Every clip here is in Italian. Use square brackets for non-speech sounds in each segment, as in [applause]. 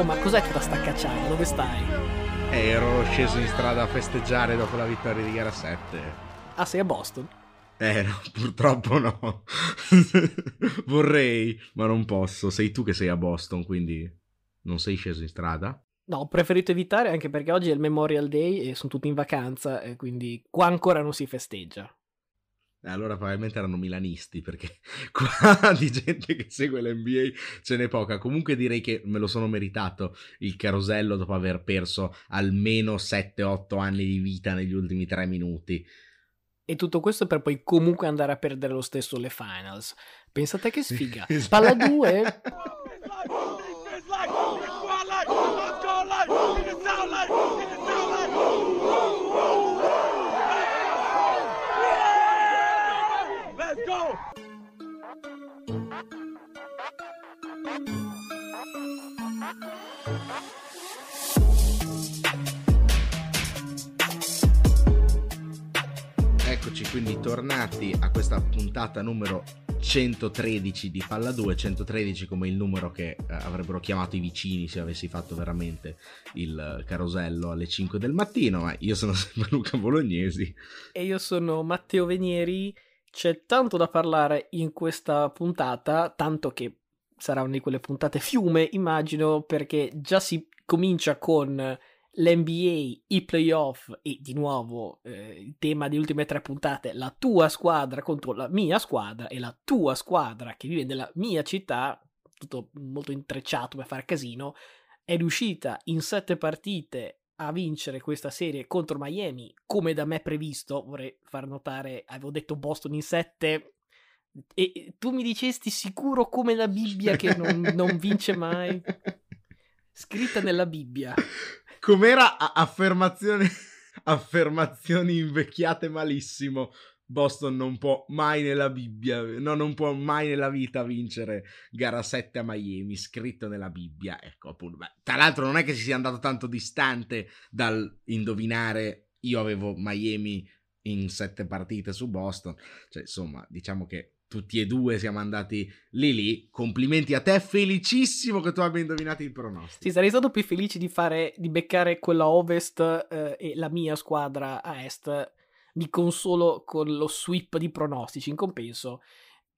Oh, ma cos'è tutta sta cacciata? Dove stai? Eh, ero sceso in strada a festeggiare dopo la vittoria di gara 7. Ah, sei a Boston? Eh, no, [laughs] purtroppo no. [laughs] Vorrei, ma non posso. Sei tu che sei a Boston, quindi non sei sceso in strada? No, ho preferito evitare anche perché oggi è il Memorial Day e sono tutti in vacanza e quindi qua ancora non si festeggia. Allora probabilmente erano milanisti perché [laughs] qua di gente che segue l'NBA ce n'è poca. Comunque direi che me lo sono meritato il carosello dopo aver perso almeno 7-8 anni di vita negli ultimi 3 minuti. E tutto questo per poi comunque andare a perdere lo stesso le finals. Pensate che sfiga. [laughs] Palla 2 [laughs] Eccoci quindi tornati a questa puntata numero 113 di Palla 2, 113 come il numero che eh, avrebbero chiamato i vicini se avessi fatto veramente il carosello alle 5 del mattino, ma io sono [laughs] sempre Luca Bolognesi. E io sono Matteo Venieri, c'è tanto da parlare in questa puntata, tanto che sarà una di quelle puntate fiume, immagino, perché già si comincia con l'NBA, i playoff e di nuovo eh, il tema delle ultime tre puntate, la tua squadra contro la mia squadra e la tua squadra che vive nella mia città, tutto molto intrecciato per fare casino, è riuscita in sette partite a vincere questa serie contro Miami come da me previsto, vorrei far notare, avevo detto Boston in sette e tu mi dicesti sicuro come la Bibbia che non, non vince mai? Scritta nella Bibbia. Com'era affermazione, affermazioni invecchiate malissimo. Boston non può mai nella Bibbia, no, non può mai nella vita vincere gara 7 a Miami, scritto nella Bibbia. Ecco, appunto. Beh, tra l'altro non è che si sia andato tanto distante dal indovinare io avevo Miami in sette partite su Boston. Cioè, insomma, diciamo che tutti e due siamo andati lì lì. Complimenti a te, felicissimo che tu abbia indovinato il pronostico. Sì, sarei stato più felice di fare di beccare quella ovest eh, e la mia squadra a est. Mi consolo con lo sweep di pronostici in compenso.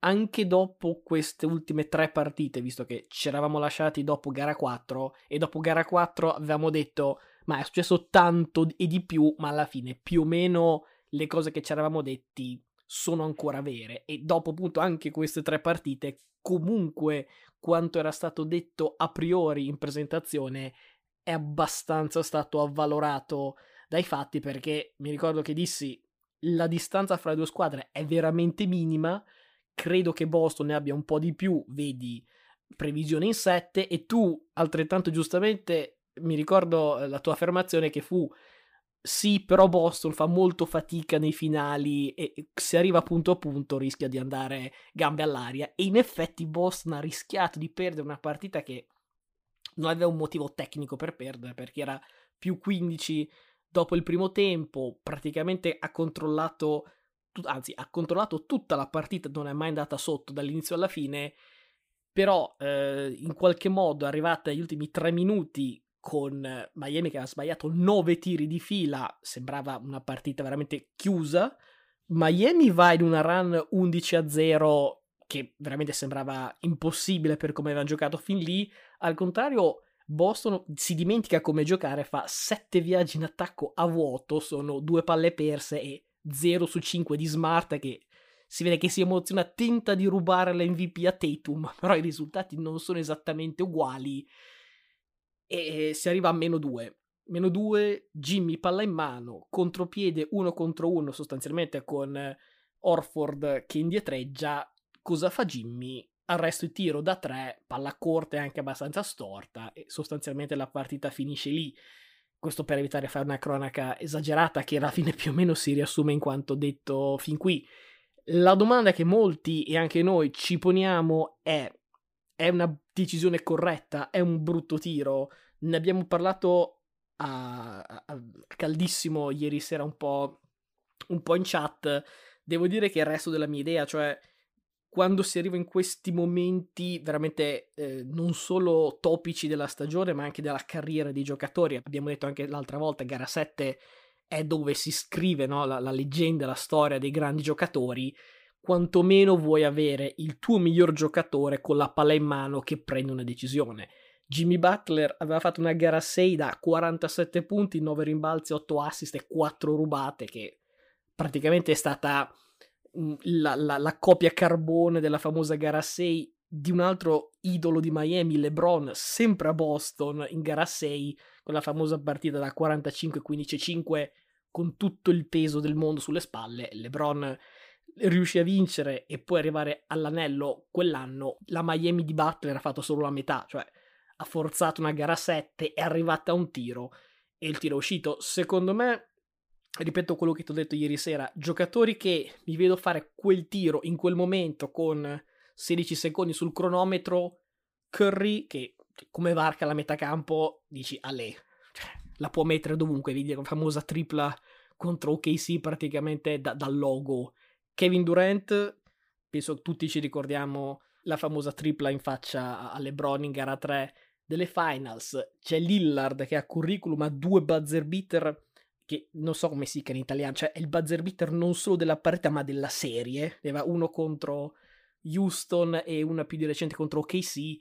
Anche dopo queste ultime tre partite, visto che ci eravamo lasciati dopo gara 4 e dopo gara 4 avevamo detto ma è successo tanto e di più, ma alla fine più o meno le cose che ci eravamo detti sono ancora vere. E dopo appunto anche queste tre partite comunque quanto era stato detto a priori in presentazione è abbastanza stato avvalorato dai fatti perché mi ricordo che dissi la distanza fra le due squadre è veramente minima. Credo che Boston ne abbia un po' di più vedi previsione in 7 e tu altrettanto giustamente mi ricordo la tua affermazione che fu sì, però Boston fa molto fatica nei finali e se arriva punto a punto rischia di andare gambe all'aria. E in effetti Boston ha rischiato di perdere una partita che non aveva un motivo tecnico per perdere perché era più 15 dopo il primo tempo, praticamente ha controllato, anzi ha controllato tutta la partita, non è mai andata sotto dall'inizio alla fine, però eh, in qualche modo arrivata agli ultimi tre minuti con Miami che aveva sbagliato 9 tiri di fila, sembrava una partita veramente chiusa. Miami va in una run 11 a 0 che veramente sembrava impossibile per come avevano giocato fin lì. Al contrario, Boston si dimentica come giocare, fa 7 viaggi in attacco a vuoto, sono due palle perse e 0 su 5 di Smart che si vede che si emoziona, tenta di rubare l'MVP a Tatum, [laughs] però i risultati non sono esattamente uguali e si arriva a meno 2. Meno 2, Jimmy palla in mano, contropiede uno contro uno sostanzialmente con Orford che indietreggia. Cosa fa Jimmy? Arresto il tiro da 3, palla corta e anche abbastanza storta e sostanzialmente la partita finisce lì. Questo per evitare di fare una cronaca esagerata che alla fine più o meno si riassume in quanto detto fin qui. La domanda che molti e anche noi ci poniamo è è una decisione corretta, è un brutto tiro. Ne abbiamo parlato a, a, a caldissimo ieri sera un po', un po' in chat. Devo dire che il resto della mia idea, cioè quando si arriva in questi momenti veramente eh, non solo topici della stagione, ma anche della carriera dei giocatori. Abbiamo detto anche l'altra volta, gara 7 è dove si scrive no? la, la leggenda, la storia dei grandi giocatori. Quantomeno vuoi avere il tuo miglior giocatore con la palla in mano che prende una decisione. Jimmy Butler aveva fatto una gara 6 da 47 punti, 9 rimbalzi, 8 assist e 4 rubate, che praticamente è stata Mm, la, la, la copia carbone della famosa gara 6 di un altro idolo di Miami, LeBron, sempre a Boston in gara 6, con la famosa partita da 45-15-5 con tutto il peso del mondo sulle spalle. LeBron riuscì a vincere e poi arrivare all'anello quell'anno. La Miami di Butler ha fatto solo la metà, cioè ha forzato una gara 7, è arrivata a un tiro e il tiro è uscito. Secondo me ripeto quello che ti ho detto ieri sera, giocatori che mi vedo fare quel tiro in quel momento con 16 secondi sul cronometro, Curry che come varca la metacampo dici a lei, cioè, la può mettere dovunque, vedi la famosa tripla contro OKC praticamente da, dal logo. Kevin Durant, penso tutti ci ricordiamo la famosa tripla in faccia a LeBron in gara 3 delle finals, c'è Lillard che ha curriculum a due buzzer beater che non so come si dica in italiano, cioè è il buzzer beater non solo della partita ma della serie, aveva uno contro Houston e una più di recente contro OKC,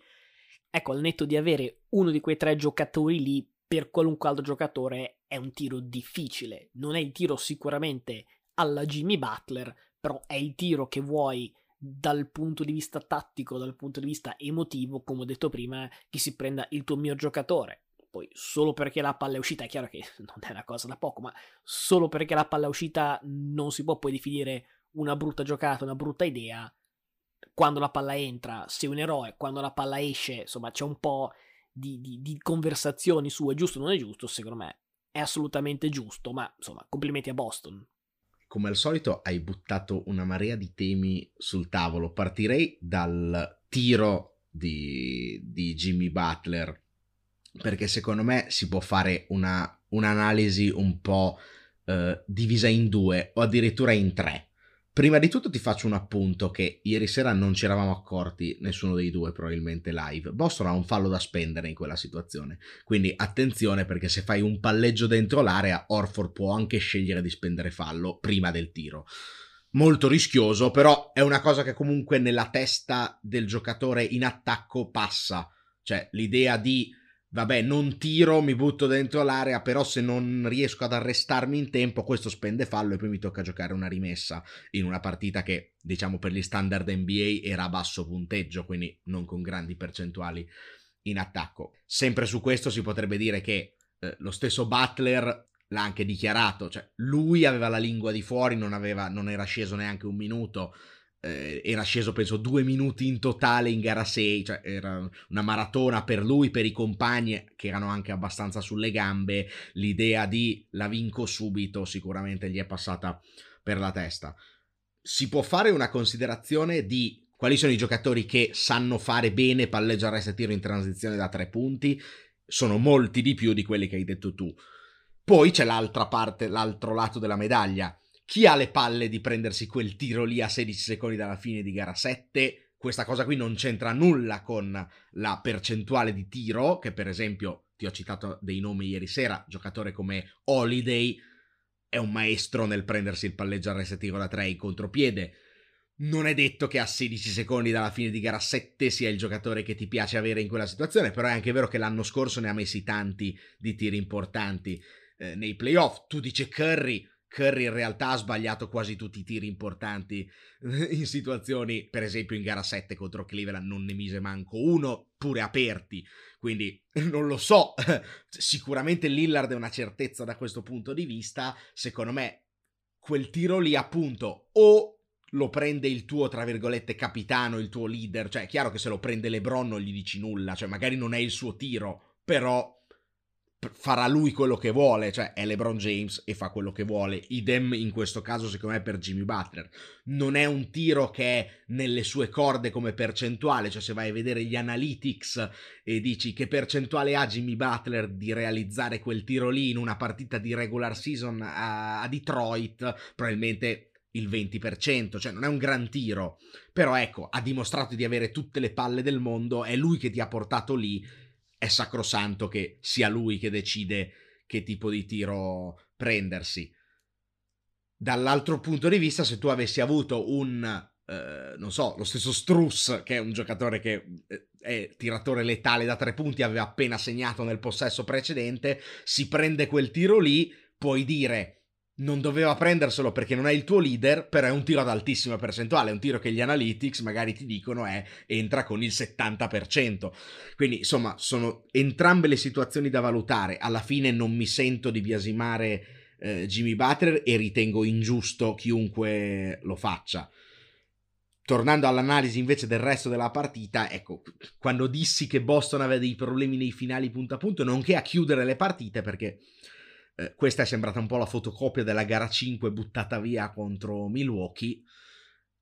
ecco al netto di avere uno di quei tre giocatori lì, per qualunque altro giocatore è un tiro difficile, non è il tiro sicuramente alla Jimmy Butler, però è il tiro che vuoi dal punto di vista tattico, dal punto di vista emotivo, come ho detto prima, che si prenda il tuo mio giocatore poi solo perché la palla è uscita, è chiaro che [laughs] non è una cosa da poco, ma solo perché la palla è uscita non si può poi definire una brutta giocata, una brutta idea. Quando la palla entra sei un eroe, quando la palla esce, insomma c'è un po' di, di, di conversazioni su è giusto o non è giusto, secondo me è assolutamente giusto, ma insomma complimenti a Boston. Come al solito hai buttato una marea di temi sul tavolo, partirei dal tiro di, di Jimmy Butler perché secondo me si può fare una, un'analisi un po' eh, divisa in due o addirittura in tre. Prima di tutto ti faccio un appunto che ieri sera non ci eravamo accorti, nessuno dei due probabilmente live. Boston ha un fallo da spendere in quella situazione, quindi attenzione perché se fai un palleggio dentro l'area, Orford può anche scegliere di spendere fallo prima del tiro. Molto rischioso, però è una cosa che comunque nella testa del giocatore in attacco passa. Cioè l'idea di vabbè, non tiro, mi butto dentro l'area, però se non riesco ad arrestarmi in tempo, questo spende fallo e poi mi tocca giocare una rimessa in una partita che, diciamo, per gli standard NBA era a basso punteggio, quindi non con grandi percentuali in attacco. Sempre su questo si potrebbe dire che eh, lo stesso Butler l'ha anche dichiarato, cioè lui aveva la lingua di fuori, non, aveva, non era sceso neanche un minuto eh, era sceso penso due minuti in totale in gara 6, cioè era una maratona per lui, per i compagni che erano anche abbastanza sulle gambe, l'idea di la vinco subito sicuramente gli è passata per la testa. Si può fare una considerazione di quali sono i giocatori che sanno fare bene palleggio arresto e tiro in transizione da tre punti, sono molti di più di quelli che hai detto tu. Poi c'è l'altra parte, l'altro lato della medaglia chi ha le palle di prendersi quel tiro lì a 16 secondi dalla fine di gara 7? Questa cosa qui non c'entra nulla con la percentuale di tiro, che per esempio ti ho citato dei nomi ieri sera, giocatore come Holiday è un maestro nel prendersi il palleggio a resto tiro da 3 in contropiede. Non è detto che a 16 secondi dalla fine di gara 7 sia il giocatore che ti piace avere in quella situazione, però è anche vero che l'anno scorso ne ha messi tanti di tiri importanti eh, nei playoff. Tu dici Curry, Curry in realtà ha sbagliato quasi tutti i tiri importanti [laughs] in situazioni, per esempio in gara 7 contro Cleveland non ne mise manco uno, pure aperti, quindi [laughs] non lo so, [laughs] sicuramente Lillard è una certezza da questo punto di vista, secondo me quel tiro lì appunto o lo prende il tuo, tra virgolette, capitano, il tuo leader, cioè è chiaro che se lo prende Lebron non gli dici nulla, cioè magari non è il suo tiro, però farà lui quello che vuole, cioè è LeBron James e fa quello che vuole. Idem in questo caso secondo me per Jimmy Butler. Non è un tiro che è nelle sue corde come percentuale, cioè se vai a vedere gli analytics e dici che percentuale ha Jimmy Butler di realizzare quel tiro lì in una partita di regular season a, a Detroit, probabilmente il 20%, cioè non è un gran tiro, però ecco, ha dimostrato di avere tutte le palle del mondo, è lui che ti ha portato lì, è sacrosanto che sia lui che decide che tipo di tiro prendersi. Dall'altro punto di vista, se tu avessi avuto un, eh, non so, lo stesso Struss, che è un giocatore che eh, è tiratore letale da tre punti, aveva appena segnato nel possesso precedente, si prende quel tiro lì, puoi dire non doveva prenderselo perché non è il tuo leader, però è un tiro ad altissima percentuale, è un tiro che gli analytics magari ti dicono è entra con il 70%. Quindi insomma sono entrambe le situazioni da valutare, alla fine non mi sento di biasimare eh, Jimmy Butler e ritengo ingiusto chiunque lo faccia. Tornando all'analisi invece del resto della partita, ecco, quando dissi che Boston aveva dei problemi nei finali punto a punto, nonché a chiudere le partite perché eh, questa è sembrata un po' la fotocopia della gara 5 buttata via contro Milwaukee.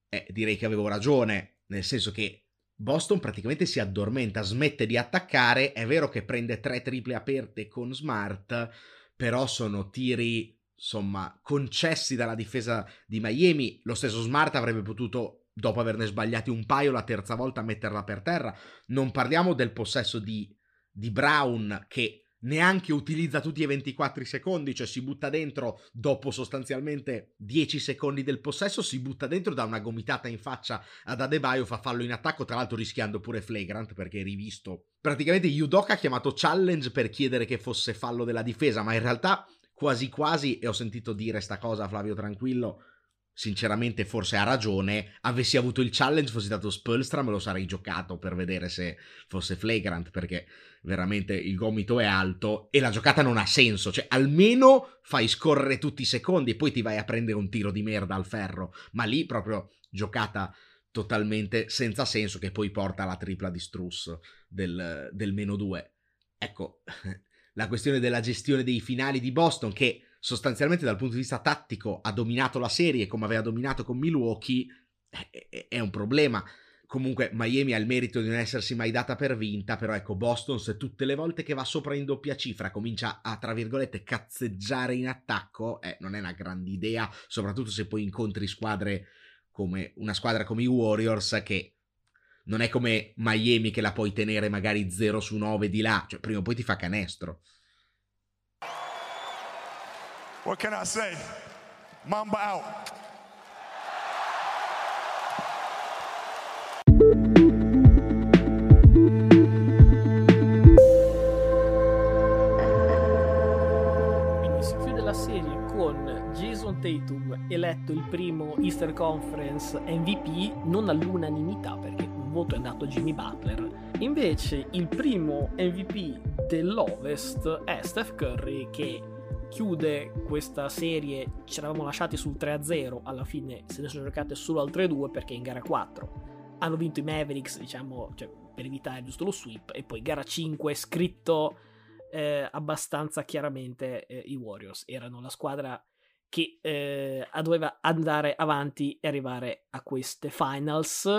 Eh, direi che avevo ragione, nel senso che Boston praticamente si addormenta, smette di attaccare, è vero che prende tre triple aperte con Smart, però sono tiri insomma concessi dalla difesa di Miami, lo stesso Smart avrebbe potuto dopo averne sbagliati un paio la terza volta metterla per terra, non parliamo del possesso di, di Brown che neanche utilizza tutti i 24 secondi, cioè si butta dentro dopo sostanzialmente 10 secondi del possesso, si butta dentro da una gomitata in faccia ad Adebayo, fa fallo in attacco, tra l'altro rischiando pure flagrant perché è rivisto. Praticamente Yudoka ha chiamato challenge per chiedere che fosse fallo della difesa, ma in realtà quasi quasi, e ho sentito dire sta cosa a Flavio Tranquillo, sinceramente forse ha ragione, avessi avuto il challenge, fossi stato Spolstra, me lo sarei giocato per vedere se fosse flagrant, perché veramente il gomito è alto e la giocata non ha senso, cioè almeno fai scorrere tutti i secondi e poi ti vai a prendere un tiro di merda al ferro, ma lì proprio giocata totalmente senza senso che poi porta alla tripla di Struss del, del meno 2. Ecco, [laughs] la questione della gestione dei finali di Boston che sostanzialmente dal punto di vista tattico ha dominato la serie come aveva dominato con Milwaukee, è un problema. Comunque Miami ha il merito di non essersi mai data per vinta, però ecco Boston se tutte le volte che va sopra in doppia cifra comincia a, tra virgolette, cazzeggiare in attacco, eh, non è una grande idea, soprattutto se poi incontri squadre come una squadra come i Warriors che non è come Miami che la puoi tenere magari 0 su 9 di là, cioè prima o poi ti fa canestro. What can I say? Mamba out. Tatum eletto il primo Eastern Conference MVP non all'unanimità perché un voto è andato Jimmy Butler. Invece il primo MVP dell'Ovest è Steph Curry che chiude questa serie, ci eravamo lasciati sul 3-0, alla fine se ne sono giocate solo altre due perché in gara 4 hanno vinto i Mavericks, diciamo, cioè, per evitare giusto lo sweep, e poi gara 5 scritto eh, abbastanza chiaramente eh, i Warriors, erano la squadra che eh, doveva andare avanti e arrivare a queste finals.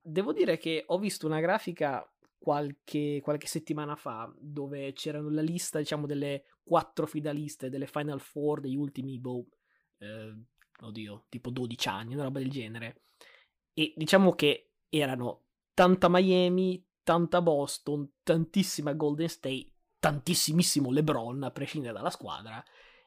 Devo dire che ho visto una grafica qualche, qualche settimana fa dove c'erano la lista, diciamo, delle quattro finaliste delle Final Four degli ultimi, boh, eh, oddio, tipo 12 anni, una roba del genere. E diciamo che erano tanta Miami, tanta Boston, tantissima Golden State, tantissimissimo LeBron, a prescindere dalla squadra.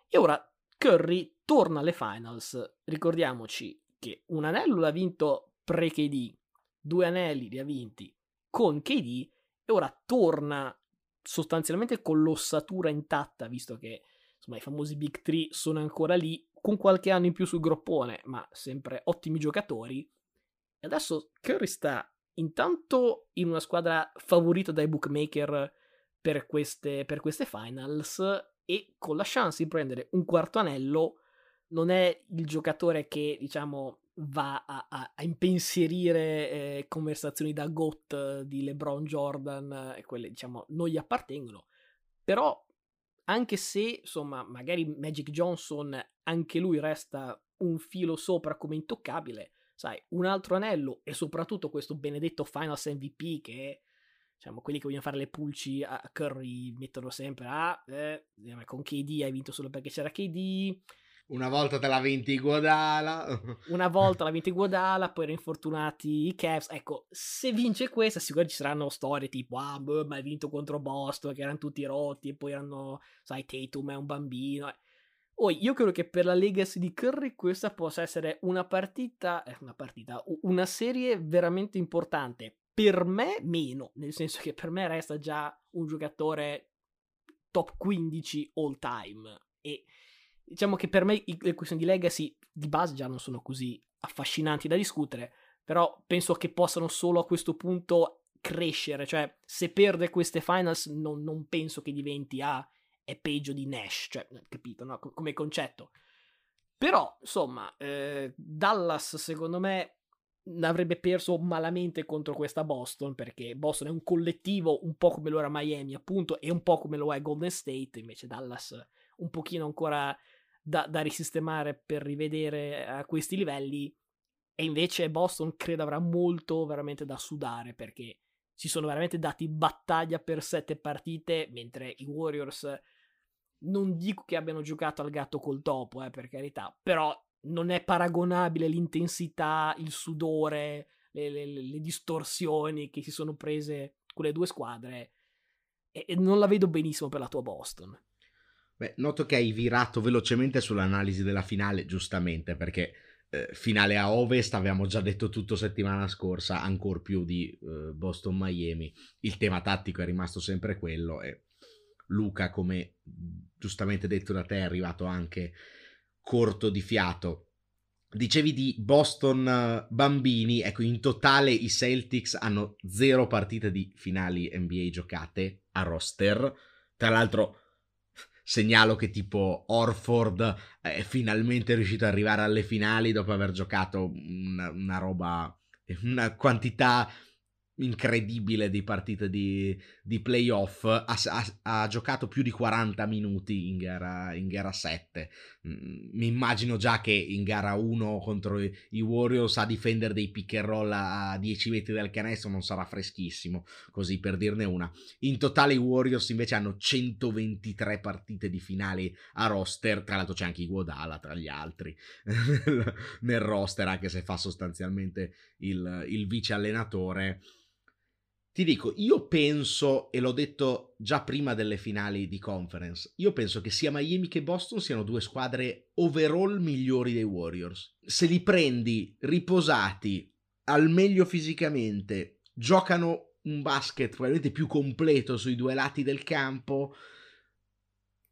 E ora Curry torna alle finals. Ricordiamoci che un anello l'ha vinto pre-KD, due anelli li ha vinti con KD e ora torna sostanzialmente con l'ossatura intatta, visto che insomma, i famosi Big Three sono ancora lì, con qualche anno in più sul groppone, ma sempre ottimi giocatori. E adesso Curry sta intanto in una squadra favorita dai bookmaker per queste, per queste finals e con la chance di prendere un quarto anello non è il giocatore che diciamo va a, a, a impensierire eh, conversazioni da GOT di LeBron Jordan e quelle diciamo non gli appartengono. Però anche se insomma magari Magic Johnson anche lui resta un filo sopra come intoccabile sai un altro anello e soprattutto questo benedetto Finals MVP che diciamo quelli che vogliono fare le pulci a Curry mettono sempre ah eh, con KD hai vinto solo perché c'era KD Una volta te la vinti Guadala. [laughs] Una volta la vinti Guadala, poi erano infortunati i Cavs. Ecco, se vince questa, sicuramente ci saranno storie tipo, ah, boh, ma hai vinto contro Boston, che erano tutti rotti, e poi erano, sai, Tatum è un bambino. Oh, io credo che per la legacy di Curry questa possa essere una partita, eh, una partita, una serie veramente importante. Per me meno, nel senso che per me resta già un giocatore top 15 all time e diciamo che per me le questioni di legacy di base già non sono così affascinanti da discutere, però penso che possano solo a questo punto crescere, cioè se perde queste finals non, non penso che diventi ah, è peggio di Nash, cioè capito, no? come concetto. Però, insomma, eh, Dallas secondo me avrebbe perso malamente contro questa Boston perché Boston è un collettivo un po' come lo era Miami appunto e un po' come lo è Golden State invece Dallas un pochino ancora da, da risistemare per rivedere a questi livelli. E invece Boston credo avrà molto veramente da sudare perché si sono veramente dati battaglia per sette partite mentre i Warriors non dico che abbiano giocato al gatto col topo eh, per carità però non è paragonabile l'intensità, il sudore, le, le, le distorsioni che si sono prese quelle due squadre e, e non la vedo benissimo per la tua Boston. Beh, noto che hai virato velocemente sull'analisi della finale, giustamente, perché eh, finale a ovest avevamo già detto tutto settimana scorsa, ancora più di eh, Boston-Miami. Il tema tattico è rimasto sempre quello e Luca, come giustamente detto da te, è arrivato anche corto di fiato. Dicevi di Boston eh, bambini, ecco in totale i Celtics hanno zero partite di finali NBA giocate a roster. Tra l'altro segnalo che tipo Orford è finalmente riuscito ad arrivare alle finali dopo aver giocato una, una roba, una quantità incredibile di partite di, di playoff, ha, ha, ha, giocato più di 40 minuti in gara, in gara 7. Mm, mi immagino già che in gara 1 contro i, Warriors a difendere dei pick and roll a 10 metri dal canestro non sarà freschissimo, così per dirne una. In totale i Warriors invece hanno 123 partite di finali a roster, tra l'altro c'è anche Iguodala tra gli altri [laughs] nel roster, anche se fa sostanzialmente il, il vice allenatore ti dico, io penso, e l'ho detto già prima delle finali di conference, io penso che sia Miami che Boston siano due squadre overall migliori dei Warriors. Se li prendi riposati, al meglio fisicamente, giocano un basket probabilmente più completo sui due lati del campo,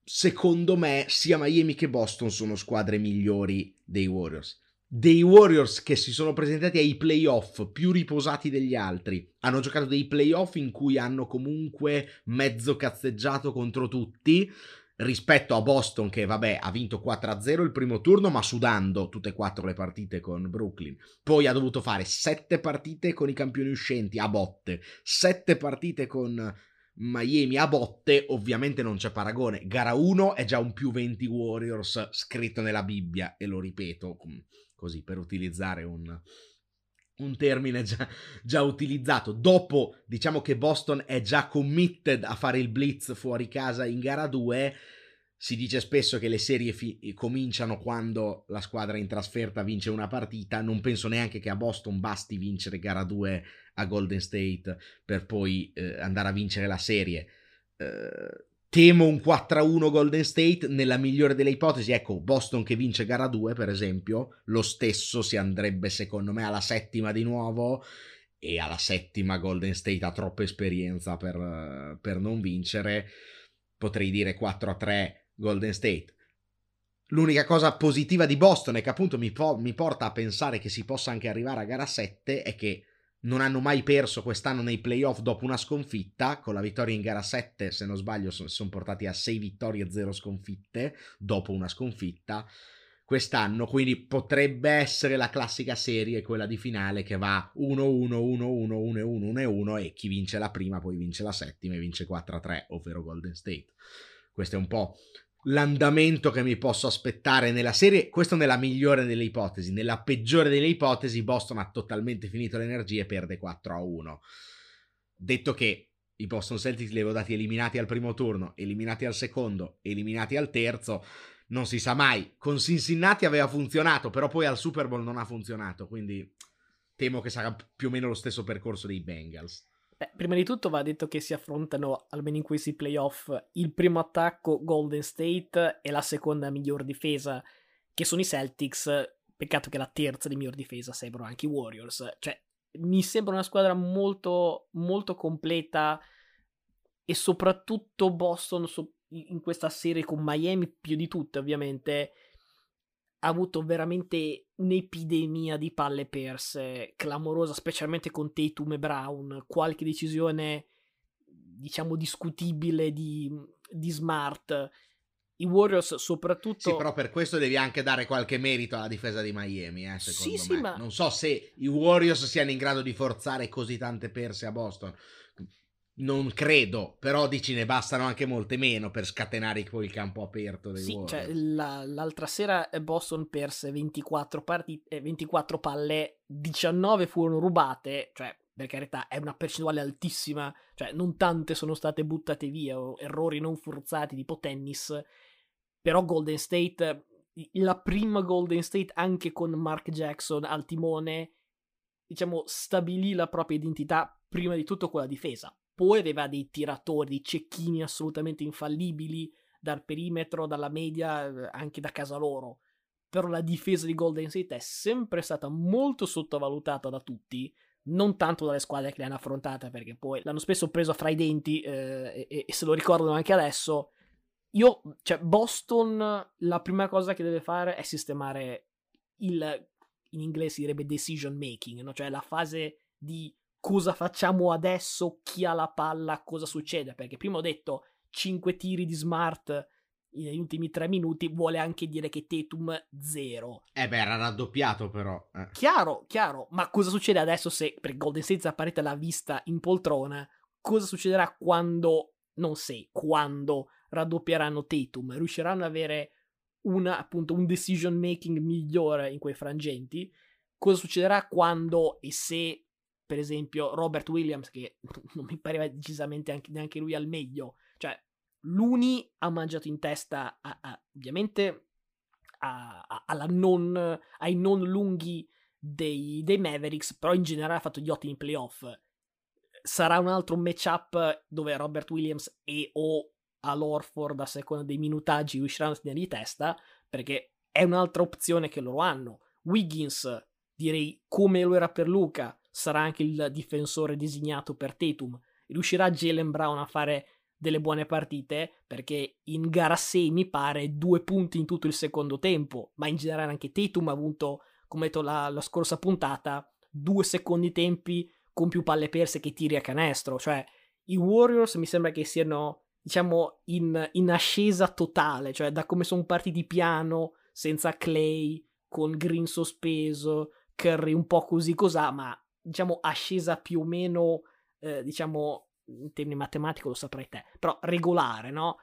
secondo me sia Miami che Boston sono squadre migliori dei Warriors dei Warriors che si sono presentati ai playoff più riposati degli altri. Hanno giocato dei playoff in cui hanno comunque mezzo cazzeggiato contro tutti. Rispetto a Boston, che vabbè ha vinto 4-0 il primo turno, ma sudando tutte e quattro le partite con Brooklyn. Poi ha dovuto fare sette partite con i campioni uscenti a botte, sette partite con Miami a botte, ovviamente non c'è paragone. Gara 1 è già un più 20 Warriors scritto nella Bibbia, e lo ripeto, così per utilizzare un, un termine già, già, utilizzato. Dopo, diciamo che Boston è già committed a fare il blitz fuori casa in gara 2. Si dice spesso che le serie fi- cominciano quando la squadra in trasferta vince una partita. Non penso neanche che a Boston basti vincere gara 2 a Golden State per poi eh, andare a vincere la serie. Eh, Temo un 4-1 Golden State, nella migliore delle ipotesi, ecco, Boston che vince gara 2 per esempio, lo stesso si andrebbe secondo me alla settima di nuovo e alla settima Golden State ha troppa esperienza per, per non vincere, potrei dire 4-3 Golden State. L'unica cosa positiva di Boston e che appunto mi, po- mi porta a pensare che si possa anche arrivare a gara 7 è che non hanno mai perso quest'anno nei playoff dopo una sconfitta, con la vittoria in gara 7, se non sbaglio, sono, sono portati a 6 vittorie e 0 sconfitte dopo una sconfitta quest'anno, quindi potrebbe essere la classica serie, quella di finale che va 1-1, 1-1, 1-1, 1-1 e chi vince la prima poi vince la settima e vince 4-3, ovvero Golden State. Questo è un po' l'andamento che mi posso aspettare nella serie. Questo nella migliore delle ipotesi. Nella peggiore delle ipotesi, Boston ha totalmente finito l'energia e perde 4 a 1. Detto che i Boston Celtics li avevo dati eliminati al primo turno, eliminati al secondo, eliminati al terzo. non si sa mai. Con Cincinnati aveva funzionato, però poi al Super Bowl non ha funzionato, quindi temo che sarà più o meno lo stesso percorso dei Bengals. Beh, prima di tutto va detto che si affrontano, almeno in questi playoff, il primo attacco Golden State e la seconda miglior difesa, che sono i Celtics. Peccato che la terza di miglior difesa sembrano anche i Warriors. Cioè, mi sembra una squadra molto, molto completa e soprattutto Boston in questa serie con Miami più di tutte ovviamente ha avuto veramente un'epidemia di palle perse clamorosa, specialmente con Tatum e Brown. Qualche decisione, diciamo, discutibile di, di Smart. I Warriors soprattutto... Sì, però per questo devi anche dare qualche merito alla difesa di Miami, eh, secondo sì, me. Sì, ma... Non so se i Warriors siano in grado di forzare così tante perse a Boston. Non credo, però dici ne bastano anche molte meno per scatenare poi il campo aperto dei sì, Warriors. Cioè, la, l'altra sera Boston perse 24, partite, 24 palle, 19 furono rubate, cioè per carità è una percentuale altissima, cioè non tante sono state buttate via o errori non forzati tipo tennis, però Golden State, la prima Golden State anche con Mark Jackson al timone, diciamo stabilì la propria identità prima di tutto con la difesa poi aveva dei tiratori, dei cecchini assolutamente infallibili dal perimetro, dalla media, eh, anche da casa loro. Però la difesa di Golden State è sempre stata molto sottovalutata da tutti, non tanto dalle squadre che le hanno affrontate, perché poi l'hanno spesso preso fra i denti eh, e, e, se lo ricordano anche adesso. Io, cioè, Boston, la prima cosa che deve fare è sistemare il, in inglese si direbbe decision making, no? cioè la fase di cosa facciamo adesso, chi ha la palla, cosa succede, perché prima ho detto 5 tiri di smart negli ultimi 3 minuti, vuole anche dire che Tatum 0. Eh beh, era raddoppiato però. Eh. Chiaro, chiaro, ma cosa succede adesso se per Golden State apparete la vista in poltrona? Cosa succederà quando, non se, quando raddoppieranno Tatum? Riusciranno ad avere una, appunto, un decision making migliore in quei frangenti? Cosa succederà quando e se per esempio Robert Williams, che [laughs] non mi pareva decisamente anche, neanche lui al meglio, cioè l'Uni ha mangiato in testa a, a, ovviamente a, non, ai non lunghi dei, dei, Mavericks, però in generale ha fatto gli ottimi playoff. Sarà un altro matchup dove Robert Williams e o all'Orford a seconda dei minutaggi riusciranno a tenergli testa, perché è un'altra opzione che loro hanno. Wiggins, direi come lo era per Luca, sarà anche il difensore designato per Tatum. Riuscirà Jalen Brown a fare delle buone partite perché in gara 6 mi pare due punti in tutto il secondo tempo, ma in generale anche Tatum ha avuto, come detto la, la scorsa puntata, due secondi tempi con più palle perse che tiri a canestro, cioè i Warriors mi sembra che siano diciamo in, in ascesa totale, cioè da come sono partiti piano, senza Clay, con Green sospeso, Curry un po' così cos'ha, ma diciamo, ascesa più o meno, eh, diciamo, in termini matematici lo saprai te, però regolare, no?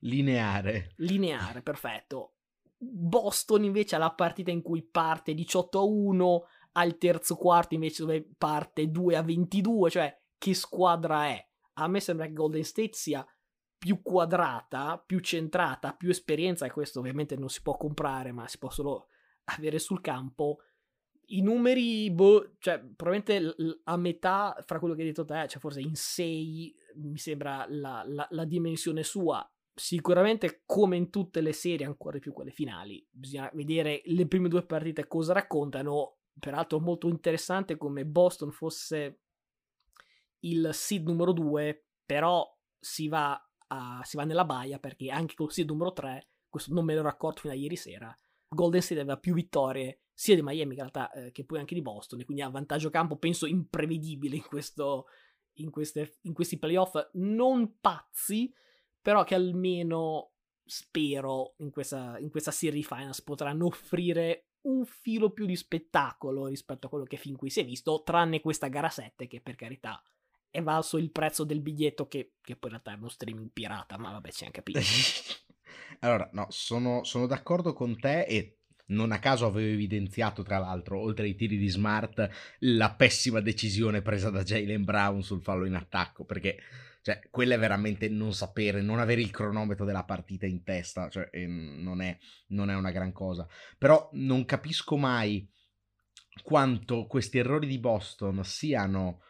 Lineare. Lineare, perfetto. Boston invece ha la partita in cui parte 18 a 1, al terzo quarto invece dove parte 2 a 22, cioè che squadra è? A me sembra che Golden State sia più quadrata, più centrata, più esperienza, e questo ovviamente non si può comprare, ma si può solo avere sul campo, i numeri, boh, cioè, probabilmente a metà fra quello che hai detto te, cioè forse in 6 mi sembra la, la, la, dimensione sua. Sicuramente, come in tutte le serie, ancora di più quelle finali, bisogna vedere le prime due partite cosa raccontano. Peraltro, molto interessante come Boston fosse il seed numero 2, però si va, a, si va nella baia perché anche col seed numero 3, questo non me l'ero accorto fino a ieri sera, Golden State aveva più vittorie sia di Miami in realtà eh, che poi anche di Boston, e quindi ha vantaggio campo, penso, imprevedibile in, questo, in, queste, in questi playoff, non pazzi, però che almeno spero in questa, in questa serie finals potranno offrire un filo più di spettacolo rispetto a quello che fin qui si è visto, tranne questa gara 7 che per carità è valso il prezzo del biglietto che, che poi in realtà è uno streaming pirata, ma vabbè ci hanno capito. Allora, no, sono, sono d'accordo con te e non a caso avevo evidenziato, tra l'altro, oltre ai tiri di Smart, la pessima decisione presa da Jalen Brown sul fallo in attacco, perché Cioè, quella è veramente non sapere, non avere il cronometro della partita in testa, cioè, non, è, non è una gran cosa. Però non capisco mai quanto questi errori di Boston siano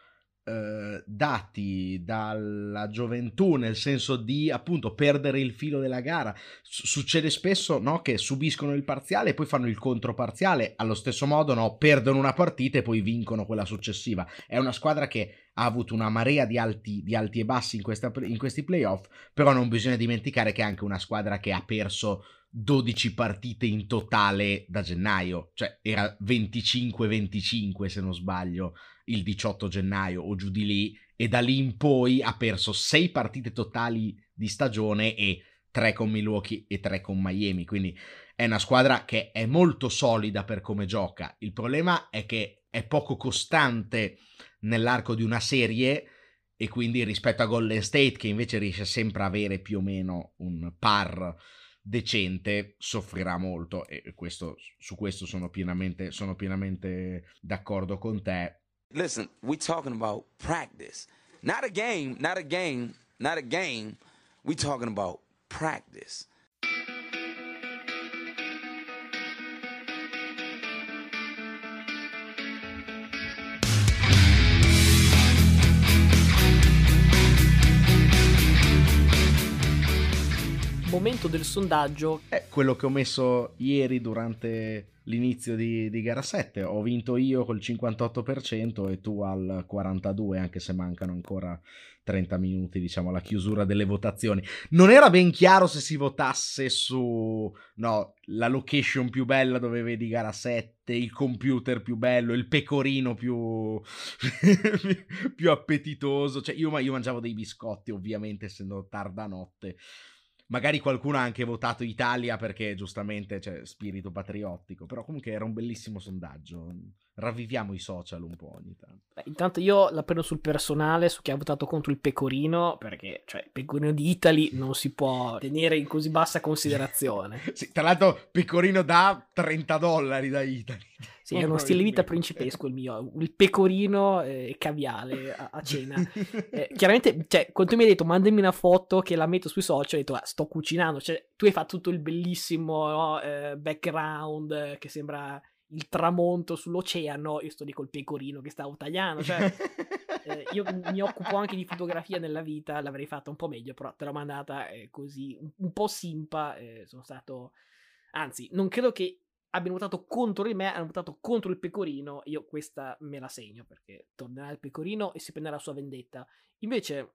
eh, dati dalla gioventù, nel senso di appunto perdere il filo della gara. S- succede spesso no, che subiscono il parziale e poi fanno il controparziale, allo stesso modo no, perdono una partita e poi vincono quella successiva. È una squadra che ha avuto una marea di alti, di alti e bassi in, questa, in questi playoff, però non bisogna dimenticare che è anche una squadra che ha perso 12 partite in totale da gennaio, cioè era 25-25 se non sbaglio il 18 gennaio o giù di lì e da lì in poi ha perso 6 partite totali di stagione e 3 con Milwaukee e 3 con Miami, quindi è una squadra che è molto solida per come gioca. Il problema è che è poco costante nell'arco di una serie e quindi rispetto a Golden State che invece riesce sempre a avere più o meno un par decente soffrirà molto e questo, su questo sono pienamente, sono pienamente d'accordo con te Listen, we talking about practice. Not a game, not a game, not a game. We talking about practice. Momento del sondaggio. È quello che ho messo ieri durante l'inizio di, di, gara 7. Ho vinto io col 58% e tu al 42%, anche se mancano ancora 30 minuti, diciamo, alla chiusura delle votazioni. Non era ben chiaro se si votasse su no, la location più bella dove vedi gara 7, il computer più bello, il pecorino più, [laughs] più appetitoso. Cioè, io, io mangiavo dei biscotti, ovviamente, essendo tarda notte magari qualcuno ha anche votato Italia perché giustamente c'è spirito patriottico, però comunque era un bellissimo sondaggio. Ravviviamo i social un po' ogni tanto. Beh, intanto io la prendo sul personale, su chi ha votato contro il pecorino, perché cioè, il pecorino di Italy non si può tenere in così bassa considerazione. [laughs] sì, tra l'altro pecorino da 30 dollari da Italy. Sì, è uno stile di vita principesco il mio, il pecorino e caviale a, a cena. [laughs] eh, chiaramente, cioè, quando tu mi hai detto mandami una foto che la metto sui social, ho detto ah, sto cucinando, cioè tu hai fatto tutto il bellissimo no, eh, background eh, che sembra il tramonto sull'oceano, io sto lì col pecorino che stavo tagliando, cioè [laughs] eh, io mi occupo anche di fotografia nella vita, l'avrei fatta un po' meglio, però te l'ho mandata eh, così, un, un, po' simpa, eh, sono stato... Anzi, non credo che abbiano votato contro di me, hanno votato contro il pecorino. Io questa me la segno perché tornerà il pecorino e si prenderà la sua vendetta. Invece,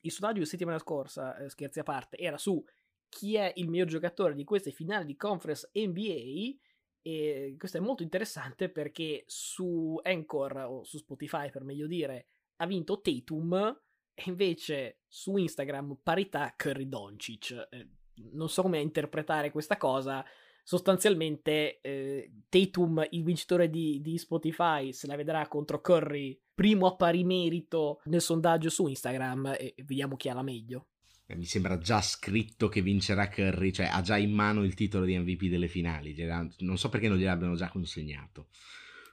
il sondaggio di settimana scorsa, eh, scherzi a parte, era su chi è il miglior giocatore di queste finali di conference NBA. E questo è molto interessante perché su Anchor o su Spotify, per meglio dire, ha vinto Tatum. E invece su Instagram parità Curry Doncic. Eh, non so come interpretare questa cosa sostanzialmente eh, Tatum, il vincitore di, di, Spotify, se la vedrà contro Curry, primo a pari merito nel sondaggio su Instagram e vediamo chi ha la meglio. Eh, mi sembra già scritto che vincerà Curry, cioè ha già in mano il titolo di MVP delle finali, non so perché non gliel'abbiano già consegnato.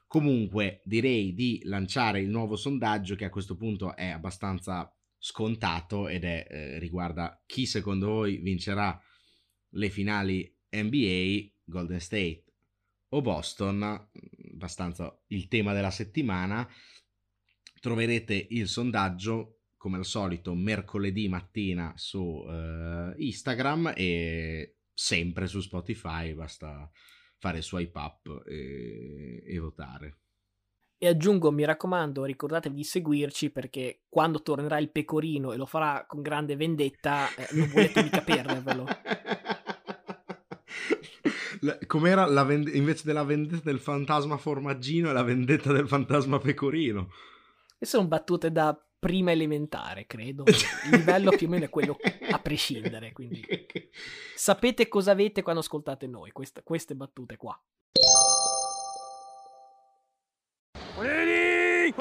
Comunque direi di lanciare il nuovo sondaggio che a questo punto è abbastanza scontato ed è eh, riguarda chi secondo voi vincerà le finali NBA, Golden State o Boston, abbastanza il tema della settimana. Troverete il sondaggio come al solito mercoledì mattina su uh, Instagram e sempre su Spotify, basta fare swipe up e, e votare. E aggiungo, mi raccomando, ricordatevi di seguirci perché quando tornerà il pecorino e lo farà con grande vendetta, eh, non volete mica [laughs] perdervelo. com'era la vend- invece della vendetta del fantasma formaggino e la vendetta del fantasma pecorino. E sono battute da prima elementare, credo. [laughs] Il livello più o meno è quello a prescindere, quindi sapete cosa avete quando ascoltate noi, queste, queste battute qua. Ready?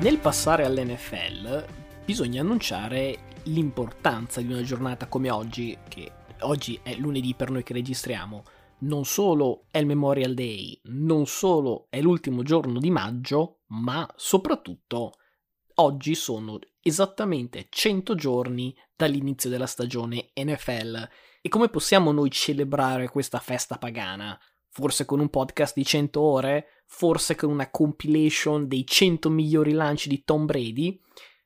Nel passare all'NFL bisogna annunciare l'importanza di una giornata come oggi, che oggi è lunedì per noi che registriamo, non solo è il Memorial Day, non solo è l'ultimo giorno di maggio, ma soprattutto oggi sono esattamente 100 giorni dall'inizio della stagione NFL. E come possiamo noi celebrare questa festa pagana? Forse con un podcast di 100 ore? Forse con una compilation dei 100 migliori lanci di Tom Brady?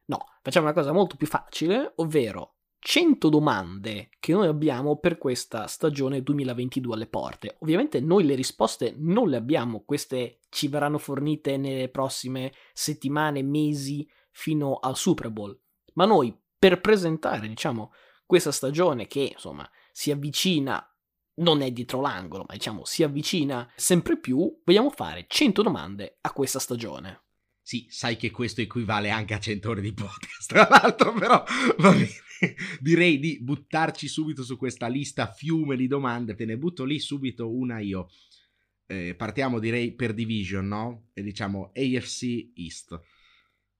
No, facciamo una cosa molto più facile, ovvero 100 domande che noi abbiamo per questa stagione 2022 alle porte. Ovviamente noi le risposte non le abbiamo, queste ci verranno fornite nelle prossime settimane, mesi, fino al Super Bowl. Ma noi, per presentare, diciamo, questa stagione che, insomma, si avvicina, non è dietro l'angolo, ma diciamo, si avvicina sempre più, vogliamo fare 100 domande a questa stagione. Sì, sai che questo equivale anche a 100 ore di podcast, [laughs] tra l'altro, però va bene. Direi di buttarci subito su questa lista fiume di domande, te ne butto lì subito una io. Eh, partiamo direi per division, no? E diciamo AFC East.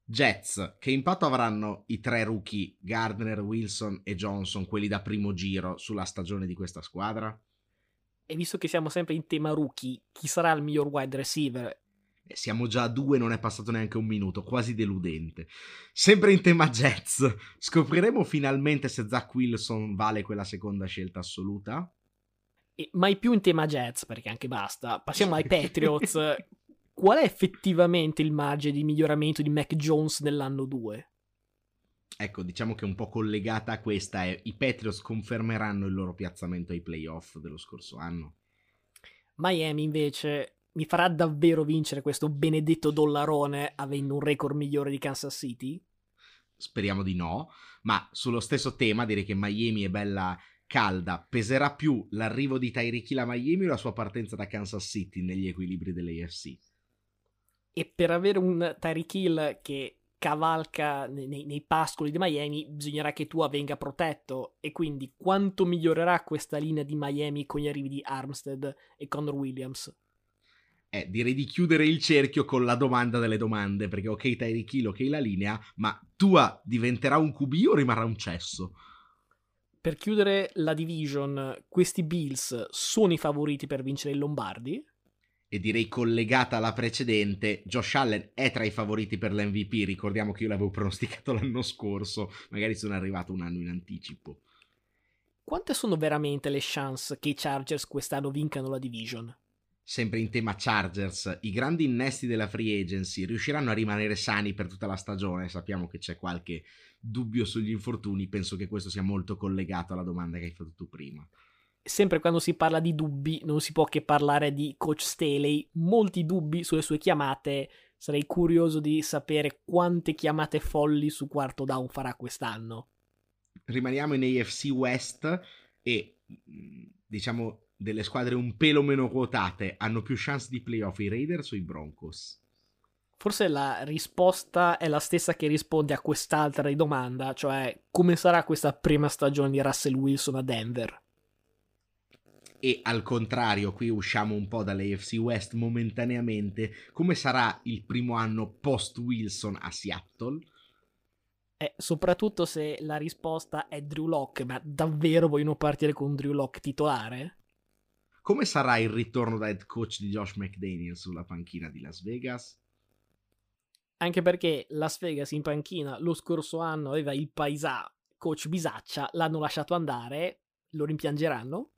Jets, che impatto avranno i tre rookie Gardner, Wilson e Johnson, quelli da primo giro, sulla stagione di questa squadra? E visto che siamo sempre in tema rookie, chi sarà il miglior wide receiver? Eh, siamo già a due, non è passato neanche un minuto, quasi deludente. Sempre in tema Jets, scopriremo finalmente se Zach Wilson vale quella seconda scelta assoluta? E mai più in tema Jets, perché anche basta. Passiamo ai Patriots. [laughs] Qual è effettivamente il margine di miglioramento di Mac Jones nell'anno 2? Ecco, diciamo che un po' collegata a questa è i Patriots confermeranno il loro piazzamento ai playoff dello scorso anno. Miami invece mi farà davvero vincere questo benedetto dollarone avendo un record migliore di Kansas City? Speriamo di no, ma sullo stesso tema direi che Miami è bella calda. Peserà più l'arrivo di Tyreek Hill a Miami o la sua partenza da Kansas City negli equilibri dell'AFC? E per avere un Tyreek Hill che cavalca nei, nei, pascoli di Miami, bisognerà che Tua venga protetto. E quindi quanto migliorerà questa linea di Miami con gli arrivi di Armstead e Connor Williams? Eh, direi di chiudere il cerchio con la domanda delle domande, perché ok Tyreek Hill, ok la linea, ma Tua diventerà un QB o rimarrà un cesso? Per chiudere la division, questi Bills sono i favoriti per vincere il Lombardi? E direi collegata alla precedente, Josh Allen è tra i favoriti per l'MVP. Ricordiamo che io l'avevo pronosticato l'anno scorso, magari sono arrivato un anno in anticipo. Quante sono veramente le chance che i Chargers quest'anno vincano la division? sempre in tema Chargers, i grandi innesti della free agency riusciranno a rimanere sani per tutta la stagione? Sappiamo che c'è qualche dubbio sugli infortuni, penso che questo sia molto collegato alla domanda che hai fatto tu prima. Sempre quando si parla di dubbi non si può che parlare di coach Staley, molti dubbi sulle sue chiamate, sarei curioso di sapere quante chiamate folli su quarto down farà quest'anno. Rimaniamo in AFC West e diciamo delle squadre un pelo meno quotate hanno più chance di playoff i Raiders o i Broncos? Forse la risposta è la stessa che risponde a quest'altra domanda, cioè come sarà questa prima stagione di Russell Wilson a Denver? E al contrario, qui usciamo un po' dall'AFC West momentaneamente, come sarà il primo anno post Wilson a Seattle? Eh, soprattutto se la risposta è Drew Locke, ma davvero vogliono partire con Drew Locke titolare? Come sarà il ritorno da head coach di Josh McDaniel sulla panchina di Las Vegas? Anche perché Las Vegas in panchina lo scorso anno aveva il paesà coach Bisaccia, l'hanno lasciato andare, lo rimpiangeranno?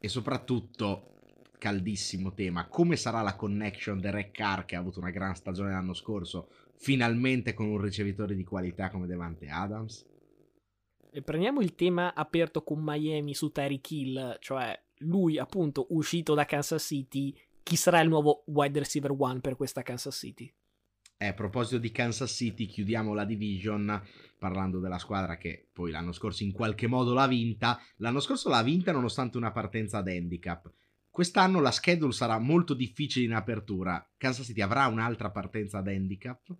E soprattutto, caldissimo tema, come sarà la connection del Rec Carr che ha avuto una gran stagione l'anno scorso, finalmente con un ricevitore di qualità come Devante Adams? E prendiamo il tema aperto con Miami su Tyreek Hill, cioè lui appunto uscito da Kansas City, chi sarà il nuovo wide receiver one per questa Kansas City? Eh, a proposito di Kansas City, chiudiamo la division parlando della squadra che poi l'anno scorso in qualche modo l'ha vinta. L'anno scorso l'ha vinta nonostante una partenza ad handicap. Quest'anno la schedule sarà molto difficile in apertura. Kansas City avrà un'altra partenza ad handicap?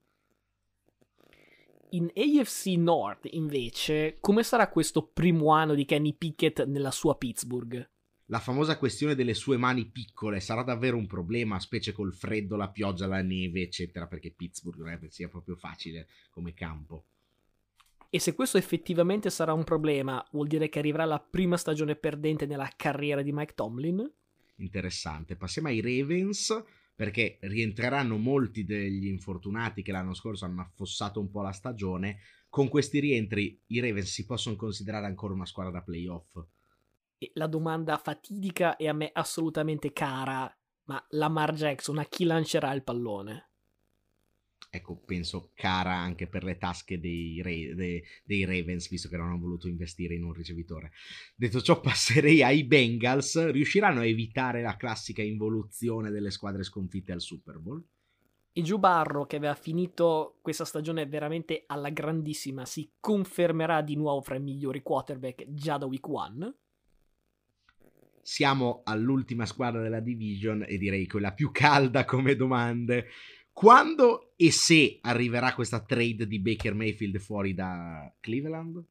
In AFC North, invece, come sarà questo primo anno di Kenny Pickett nella sua Pittsburgh? La famosa questione delle sue mani piccole sarà davvero un problema, specie col freddo, la pioggia, la neve, eccetera, perché Pittsburgh non è che sia proprio facile come campo. E se questo effettivamente sarà un problema, vuol dire che arriverà la prima stagione perdente nella carriera di Mike Tomlin? Interessante. Passiamo ai Ravens perché rientreranno molti degli infortunati che l'anno scorso hanno affossato un po' la stagione. Con questi rientri i Ravens si possono considerare ancora una squadra da playoff. La domanda fatidica e a me assolutamente cara, ma Lamar Jackson a chi lancerà il pallone? ecco, penso cara anche per le tasche dei, dei, dei, Ravens, visto che non hanno voluto investire in un ricevitore. Detto ciò, passerei ai Bengals. Riusciranno a evitare la classica involuzione delle squadre sconfitte al Super Bowl? E Joe Barro, che aveva finito questa stagione veramente alla grandissima, si confermerà di nuovo fra i migliori quarterback già da week 1. Siamo all'ultima squadra della division e direi quella più calda come domande quando e se arriverà questa trade di Baker Mayfield fuori da Cleveland?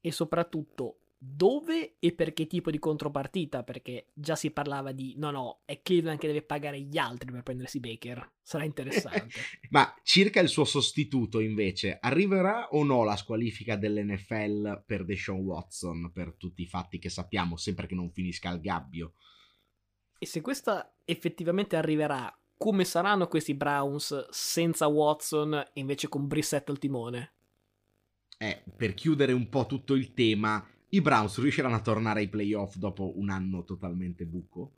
E soprattutto dove e per che tipo di contropartita? Perché già si parlava di no, no, è Cleveland che deve pagare gli altri per prendersi Baker. Sarà interessante. [laughs] Ma circa il suo sostituto, invece, arriverà o no la squalifica dell'NFL per Deshaun Watson? Per tutti i fatti che sappiamo, sempre che non finisca al gabbio. E se questa effettivamente arriverà, come saranno questi Browns senza Watson e invece con Brissett al timone? Eh, per chiudere un po' tutto il tema, i Browns riusciranno a tornare ai playoff dopo un anno totalmente buco?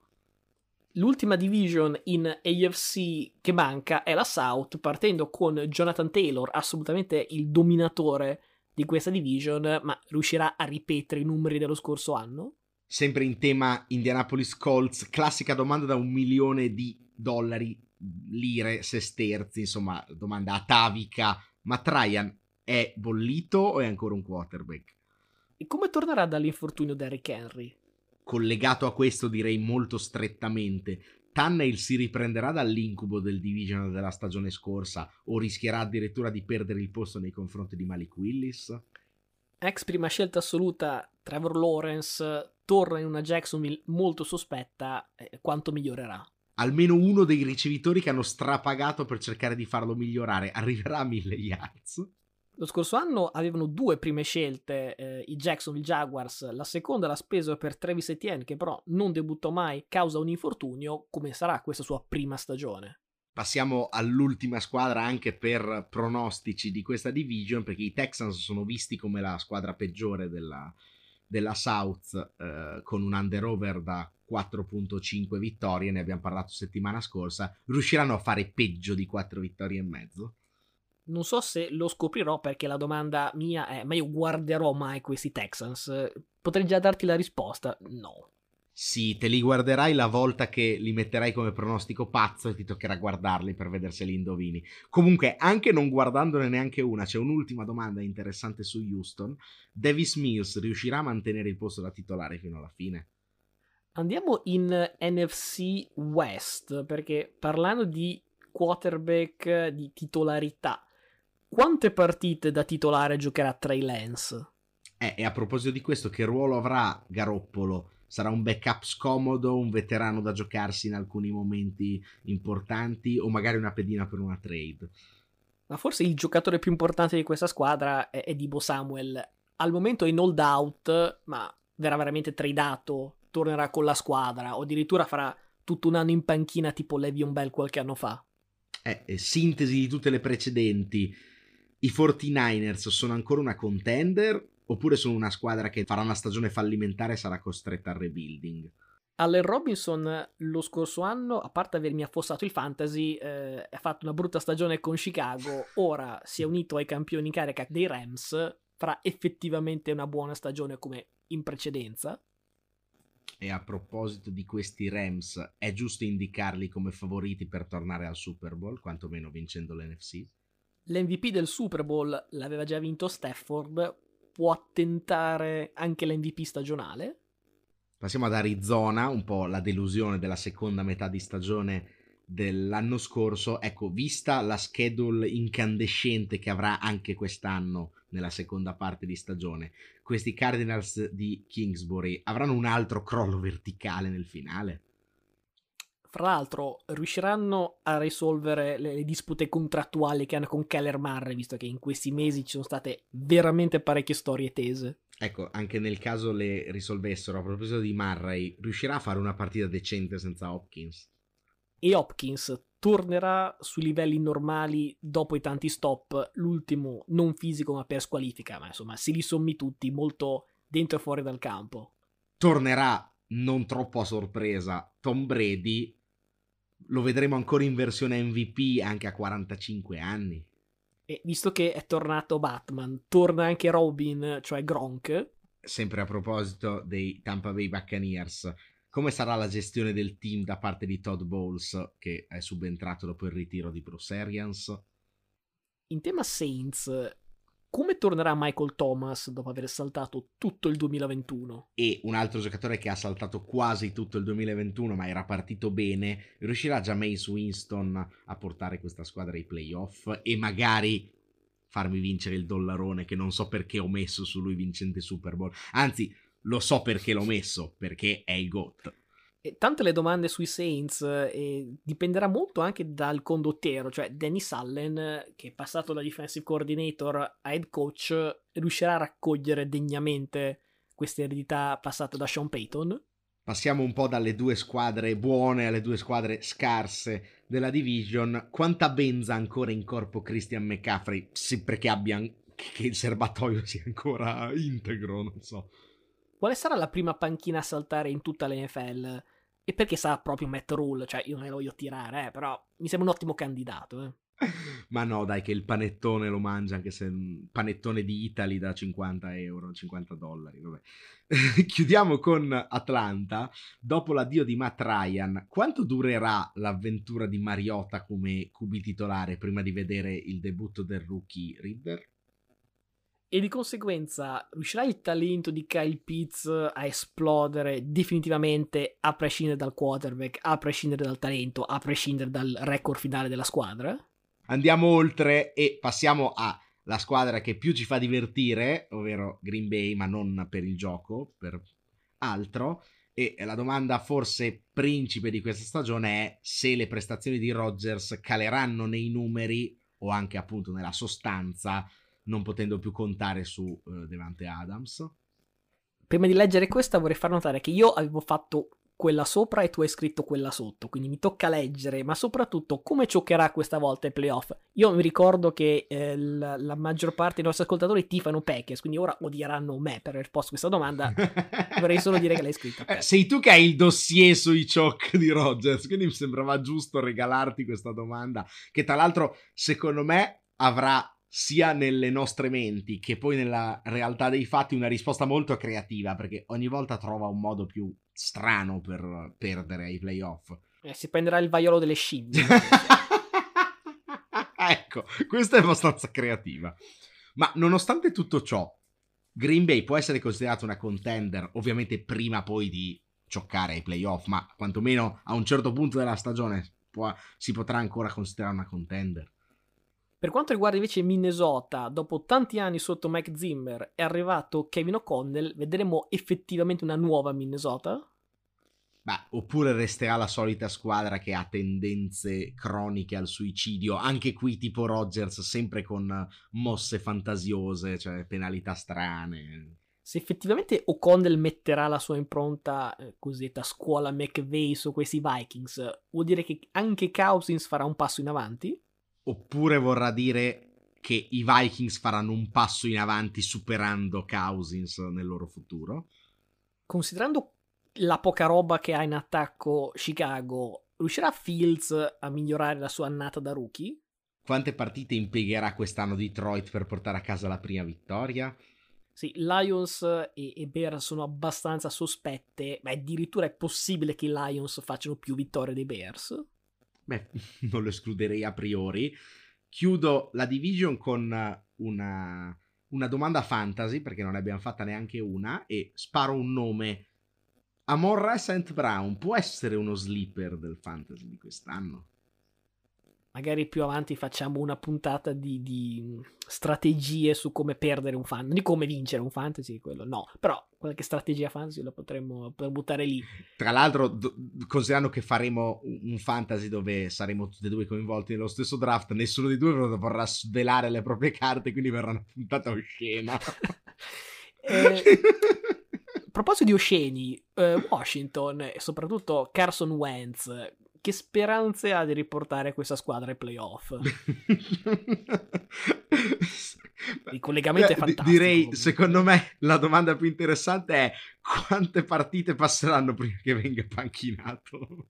L'ultima division in AFC che manca è la South, partendo con Jonathan Taylor, assolutamente il dominatore di questa division, ma riuscirà a ripetere i numeri dello scorso anno? Sempre in tema Indianapolis Colts, classica domanda da un milione di dollari, lire, sesterzi, insomma, domanda atavica. Ma Traian è bollito o è ancora un quarterback? E come tornerà dall'infortunio Derrick Henry? Collegato a questo direi molto strettamente. Tannehill si riprenderà dall'incubo del division della stagione scorsa o rischierà addirittura di perdere il posto nei confronti di Malik Willis? Ex prima scelta assoluta, Trevor Lawrence torna in una Jacksonville molto sospetta, eh, quanto migliorerà? almeno uno dei ricevitori che hanno strapagato per cercare di farlo migliorare. Arriverà a mille yards. Lo scorso anno avevano due prime scelte, eh, i Jacksonville Jaguars. La seconda l'ha speso per Travis Etienne, che però non debuttò mai causa un infortunio. Come sarà questa sua prima stagione? Passiamo all'ultima squadra anche per pronostici di questa division, perché i Texans sono visti come la squadra peggiore della, della South, eh, con un under-over da 4.5 vittorie, ne abbiamo parlato settimana scorsa, riusciranno a fare peggio di 4 vittorie e mezzo? Non so se lo scoprirò perché la domanda mia è ma io guarderò mai questi Texans? Potrei già darti la risposta, no. Sì, te li guarderai la volta che li metterai come pronostico pazzo e ti toccherà guardarli per vedere se li indovini. Comunque, anche non guardandone neanche una, c'è un'ultima domanda interessante su Houston. Davis Mills riuscirà a mantenere il posto da titolare fino alla fine? Andiamo in NFC West, perché parlando di quarterback di titolarità, quante partite da titolare giocherà Trey Lance? Eh, e a proposito di questo, che ruolo avrà Garoppolo? Sarà un backup scomodo, un veterano da giocarsi in alcuni momenti importanti o magari una pedina per una trade? Ma forse il giocatore più importante di questa squadra è, è Dibo Samuel. Al momento è in hold out, ma verrà veramente tradato tornerà con la squadra o addirittura farà tutto un anno in panchina tipo Levion Bell qualche anno fa. Eh, eh, sintesi di tutte le precedenti. I 49ers sono ancora una contender oppure sono una squadra che farà una stagione fallimentare e sarà costretta al rebuilding? Allen Robinson lo scorso anno, a parte avermi affossato il fantasy, eh, ha fatto una brutta stagione con Chicago, ora si è unito ai campioni in carica dei Rams, farà effettivamente una buona stagione come in precedenza. E a proposito di questi Rams, è giusto indicarli come favoriti per tornare al Super Bowl, quantomeno vincendo l'NFC? L'MVP del Super Bowl l'aveva già vinto Stafford, può tentare anche l'MVP stagionale. Passiamo ad Arizona, un po' la delusione della seconda metà di stagione dell'anno scorso. Ecco, vista la schedule incandescente che avrà anche quest'anno nella seconda parte di stagione, questi Cardinals di Kingsbury avranno un altro crollo verticale nel finale? Fra l'altro, riusciranno a risolvere le, le, dispute contrattuali che hanno con Keller Murray, visto che in questi mesi ci sono state veramente parecchie storie tese. Ecco, anche nel caso le risolvessero, a proposito di Murray, riuscirà a fare una partita decente senza Hopkins? E Hopkins tornerà sui livelli normali dopo i tanti stop, l'ultimo non fisico ma per squalifica, ma insomma si li sommi tutti molto dentro e fuori dal campo. Tornerà non troppo a sorpresa Tom Brady lo vedremo ancora in versione MVP anche a 45 anni. E visto che è tornato Batman, torna anche Robin, cioè Gronk. Sempre a proposito dei Tampa Bay Buccaneers, come sarà la gestione del team da parte di Todd Bowles, che è subentrato dopo il ritiro di Bruce Arians? In tema Saints, come tornerà Michael Thomas dopo aver saltato tutto il 2021? E un altro giocatore che ha saltato quasi tutto il 2021 ma era partito bene, riuscirà Jameis Winston a portare questa squadra ai playoff e magari farmi vincere il dollarone che non so perché ho messo su lui vincente Super Bowl. Anzi, lo so perché l'ho messo, perché è il GOAT tante le domande sui Saints e dipenderà molto anche dal condottiero, cioè Danny Sullen, che è passato da defensive coordinator a head coach, riuscirà a raccogliere degnamente questa eredità passata da Sean Payton. Passiamo un po' dalle due squadre buone alle due squadre scarse della division. Quanta benza ancora in corpo Christian McCaffrey, sempre che abbia che il serbatoio sia ancora [laughs] integro, non so. Quale sarà la prima panchina a saltare in tutta l'NFL? E perché sarà proprio Matt Rule? Cioè, io non ne voglio tirare, eh, però mi sembra un ottimo candidato, eh. [laughs] Ma no, dai, che il panettone lo mangia, anche se panettone di Italy da 50 euro, 50 dollari. [laughs] Chiudiamo con Atlanta. Dopo l'addio di Matt Ryan, quanto durerà l'avventura di Mariota come QB titolare prima di vedere il debutto del rookie Ridder? E di conseguenza riuscirà il talento di Kyle Pitts a esplodere definitivamente a prescindere dal quarterback, a prescindere dal talento, a prescindere dal record finale della squadra? Andiamo oltre e passiamo alla squadra che più ci fa divertire, ovvero Green Bay, ma non per il gioco, per altro. E la domanda forse principe di questa stagione è se le prestazioni di Rodgers caleranno nei numeri o anche appunto nella sostanza non potendo più contare su uh, Devante Adams. Prima di leggere questa vorrei far notare che io avevo fatto quella sopra e tu hai scritto quella sotto, quindi mi tocca leggere, ma soprattutto come cioccherà questa volta i playoff. Io mi ricordo che eh, la, la, maggior parte dei nostri ascoltatori tifano Packers, quindi ora odieranno me per aver posto questa domanda. [laughs] Vorrei solo dire che l'hai scritta. Eh, sei tu che hai il dossier sui choc di Rogers, quindi mi sembrava giusto regalarti questa domanda, che tra l'altro secondo me avrà sia nelle nostre menti che poi nella realtà dei fatti una risposta molto creativa perché ogni volta trova un modo più strano per perdere ai playoff. Eh, si prenderà il vaiolo delle scimmie. [laughs] ecco, questa è abbastanza creativa. Ma nonostante tutto ciò, Green Bay può essere considerata una contender, ovviamente prima poi di cioccare ai playoff, ma quantomeno a un certo punto della stagione può, si potrà ancora considerare una contender. Per quanto riguarda invece Minnesota, dopo tanti anni sotto Mike Zimmer è arrivato Kevin O'Connell, vedremo effettivamente una nuova Minnesota? Beh, oppure resterà la solita squadra che ha tendenze croniche al suicidio, anche qui tipo Rodgers, sempre con mosse fantasiose, cioè penalità strane. Se effettivamente O'Connell metterà la sua impronta eh, cosiddetta scuola McVeigh su questi Vikings, vuol dire che anche Cousins farà un passo in avanti? Oppure vorrà dire che i Vikings faranno un passo in avanti superando Cousins nel loro futuro. Considerando la poca roba che ha in attacco Chicago, riuscirà Fields a migliorare la sua annata da rookie? Quante partite impiegherà quest'anno Detroit per portare a casa la prima vittoria? Sì, Lions e, e Bears sono abbastanza sospette, ma addirittura è possibile che i Lions facciano più vittorie dei Bears. Beh, [laughs] non lo escluderei a priori. Chiudo la division con una, una domanda fantasy, perché non ne abbiamo fatta neanche una, e sparo un nome. Amorra St. Brown può essere uno sleeper del fantasy di quest'anno? Magari più avanti facciamo una puntata di, di, strategie su come perdere un fantasy, di come vincere un fantasy, quello no, però qualche strategia fantasy la potremmo per buttare lì. Tra l'altro, do, considerando che faremo un fantasy dove saremo tutti e due coinvolti nello stesso draft, nessuno di due vorrà svelare le proprie carte, quindi verrà una puntata oscena. [laughs] eh, [laughs] a proposito di osceni, eh, Washington e soprattutto Carson Wentz che speranze ha di riportare questa squadra ai playoff? [laughs] Il collegamento è fantastico. Direi, comunque. secondo me, la domanda più interessante è quante partite passeranno prima che venga panchinato?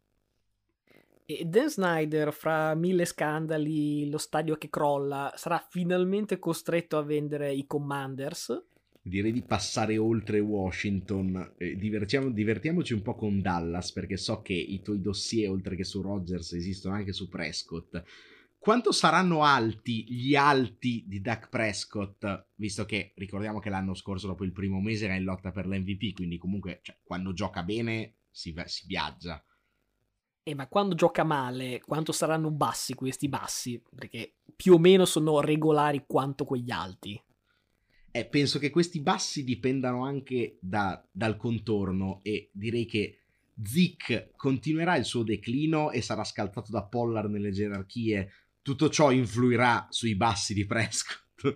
E Dan Snyder, fra mille scandali, lo stadio che crolla, sarà finalmente costretto a vendere i Commanders? Direi di passare oltre Washington. Eh, divertiamoci un po' con Dallas perché so che i tuoi dossier, oltre che su Rodgers, esistono anche su Prescott. Quanto saranno alti gli alti di Dak Prescott, visto che ricordiamo che l'anno scorso, dopo il primo mese, era in lotta per l'MVP, quindi comunque cioè, quando gioca bene si, si viaggia. Eh, ma quando gioca male, quanto saranno bassi questi bassi? Perché più o meno sono regolari quanto quegli alti. Eh, penso che questi bassi dipendano anche da, dal contorno e direi che Zick continuerà il suo declino e sarà scalzato da Pollard nelle gerarchie. Tutto ciò influirà sui bassi di Prescott. [laughs]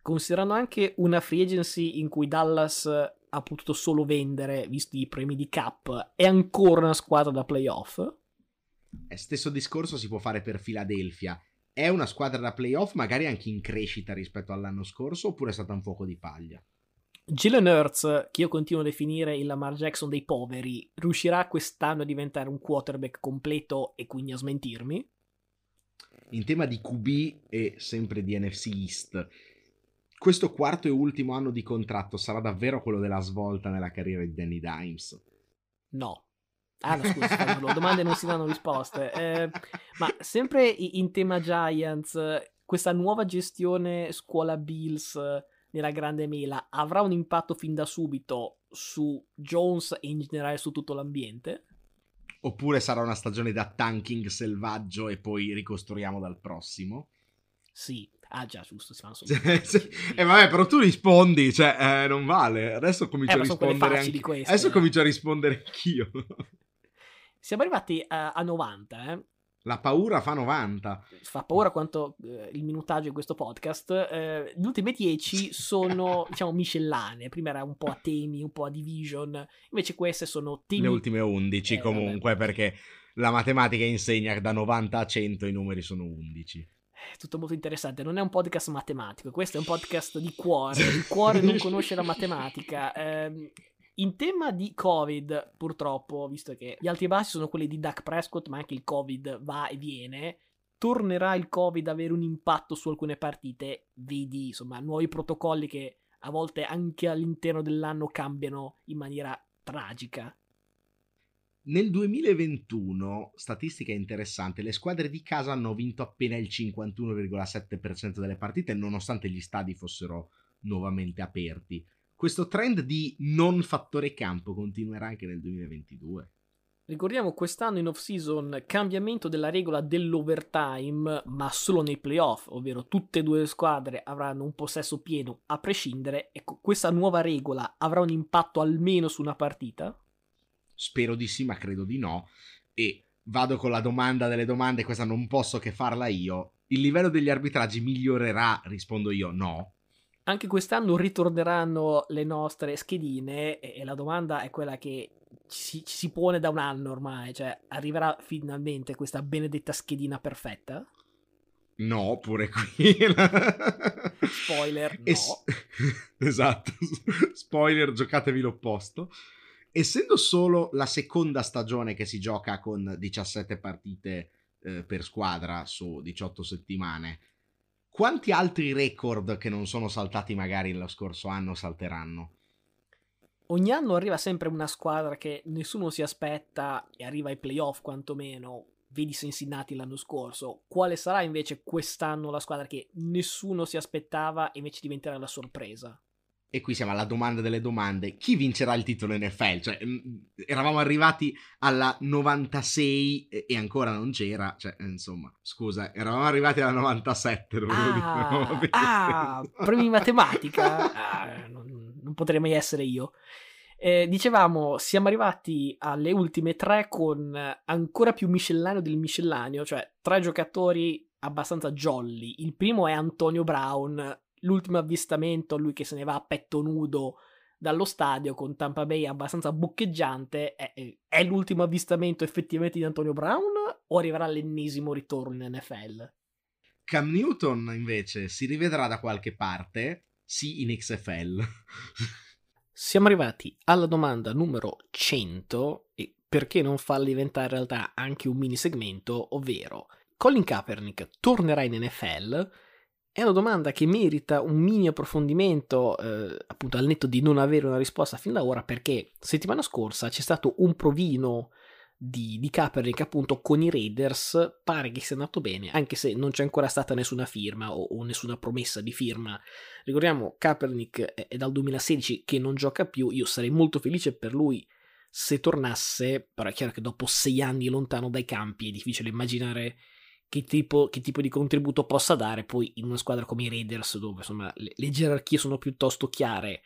Considerando anche una free agency in cui Dallas ha potuto solo vendere, visti i premi di cap, è ancora una squadra da playoff? Eh, stesso discorso si può fare per Philadelphia è una squadra da playoff, magari anche in crescita rispetto all'anno scorso, oppure è stata un fuoco di paglia? Jalen Hurts, che io continuo a definire il Lamar Jackson dei poveri, riuscirà quest'anno a diventare un quarterback completo e quindi a smentirmi? In tema di QB e sempre di NFC East, questo quarto e ultimo anno di contratto sarà davvero quello della svolta nella carriera di Danny Dimes? No. Ah, no, scusa, scusa domande non si danno risposte. Eh, ma sempre in tema Giants, questa nuova gestione scuola Bills nella grande mela avrà un impatto fin da subito su Jones e in generale su tutto l'ambiente? Oppure sarà una stagione da tanking selvaggio e poi ricostruiamo dal prossimo? Sì, Ah già, giusto, si fanno solo. eh vabbè, però tu rispondi, cioè, eh, non vale. Adesso comincio eh, a rispondere anche... queste, Adesso eh. comincio a rispondere anch'io. Siamo arrivati a, a 90, eh. La paura fa 90. Fa paura quanto eh, il minutaggio in questo podcast. Eh, gli ultimi 10 sono, [laughs] diciamo, miscellanee. Prima era un po' a temi, un po' a division. Invece queste sono temi... Le ultime 11 eh, comunque, vabbè. perché la matematica insegna che da 90 a 100 i numeri sono 11. È tutto molto interessante. Non è un podcast matematico, questo è un podcast di cuore. Il cuore non conosce la [laughs] matematica. Eh, in tema di Covid, purtroppo, visto che gli alti e bassi sono quelli di Dak Prescott, ma anche il Covid va e viene, tornerà il Covid ad avere un impatto su alcune partite? Vedi, insomma, nuovi protocolli che a volte anche all'interno dell'anno cambiano in maniera tragica. Nel 2021, statistica interessante, le squadre di casa hanno vinto appena il 51,7% delle partite, nonostante gli stadi fossero nuovamente aperti questo trend di non fattore campo continuerà anche nel 2022. Ricordiamo quest'anno in off-season cambiamento della regola dell'overtime, ma solo nei playoff, ovvero tutte e due le squadre avranno un possesso pieno a prescindere. Ecco, questa nuova regola avrà un impatto almeno su una partita? Spero di sì, ma credo di no. E vado con la domanda delle domande, questa non posso che farla io. Il livello degli arbitraggi migliorerà? Rispondo io no. Anche quest'anno ritorneranno le nostre schedine e la domanda è quella che ci, ci si pone da un anno ormai, cioè arriverà finalmente questa benedetta schedina perfetta? No, pure qui. [laughs] Spoiler, no. Es- [laughs] esatto, [laughs] spoiler, giocatevi l'opposto. Essendo solo la seconda stagione che si gioca con 17 partite eh, per squadra su 18 settimane, quanti altri record che non sono saltati magari lo scorso anno salteranno? Ogni anno arriva sempre una squadra che nessuno si aspetta e arriva ai playoff quantomeno. Vedi Cincinnati l'anno scorso. Quale sarà invece quest'anno la squadra che nessuno si aspettava e invece diventerà la sorpresa? E qui siamo alla domanda delle domande, chi vincerà il titolo NFL? Cioè, mm, eravamo arrivati alla 96 e, ancora non c'era, cioè, insomma, scusa, eravamo arrivati alla 97, ah, ah, premi matematica, [laughs] ah, non, non potrei mai essere io. Eh, dicevamo, siamo arrivati alle ultime tre con ancora più miscellaneo del miscellaneo, cioè tre giocatori abbastanza jolly. Il primo è Antonio Brown, l'ultimo avvistamento, lui che se ne va a petto nudo dallo stadio con Tampa Bay abbastanza boccheggiante, è, è l'ultimo avvistamento effettivamente di Antonio Brown o arriverà l'ennesimo ritorno in NFL? Cam Newton invece si rivedrà da qualche parte, sì in XFL. [laughs] Siamo arrivati alla domanda numero 100 e perché non farla diventare in realtà anche un mini segmento, ovvero Colin Kaepernick tornerà in NFL? È una domanda che merita un mini approfondimento, eh, appunto al netto di non avere una risposta fin da ora, perché settimana scorsa c'è stato un provino di, di Kaepernick appunto con i Raiders, pare che sia andato bene, anche se non c'è ancora stata nessuna firma o, o nessuna promessa di firma. Ricordiamo, Kaepernick è, è dal 2016 che non gioca più, io sarei molto felice per lui se tornasse, però è chiaro che dopo sei anni lontano dai campi è difficile immaginare che tipo, che tipo, di contributo possa dare poi in una squadra come i Raiders dove insomma le, le gerarchie sono piuttosto chiare.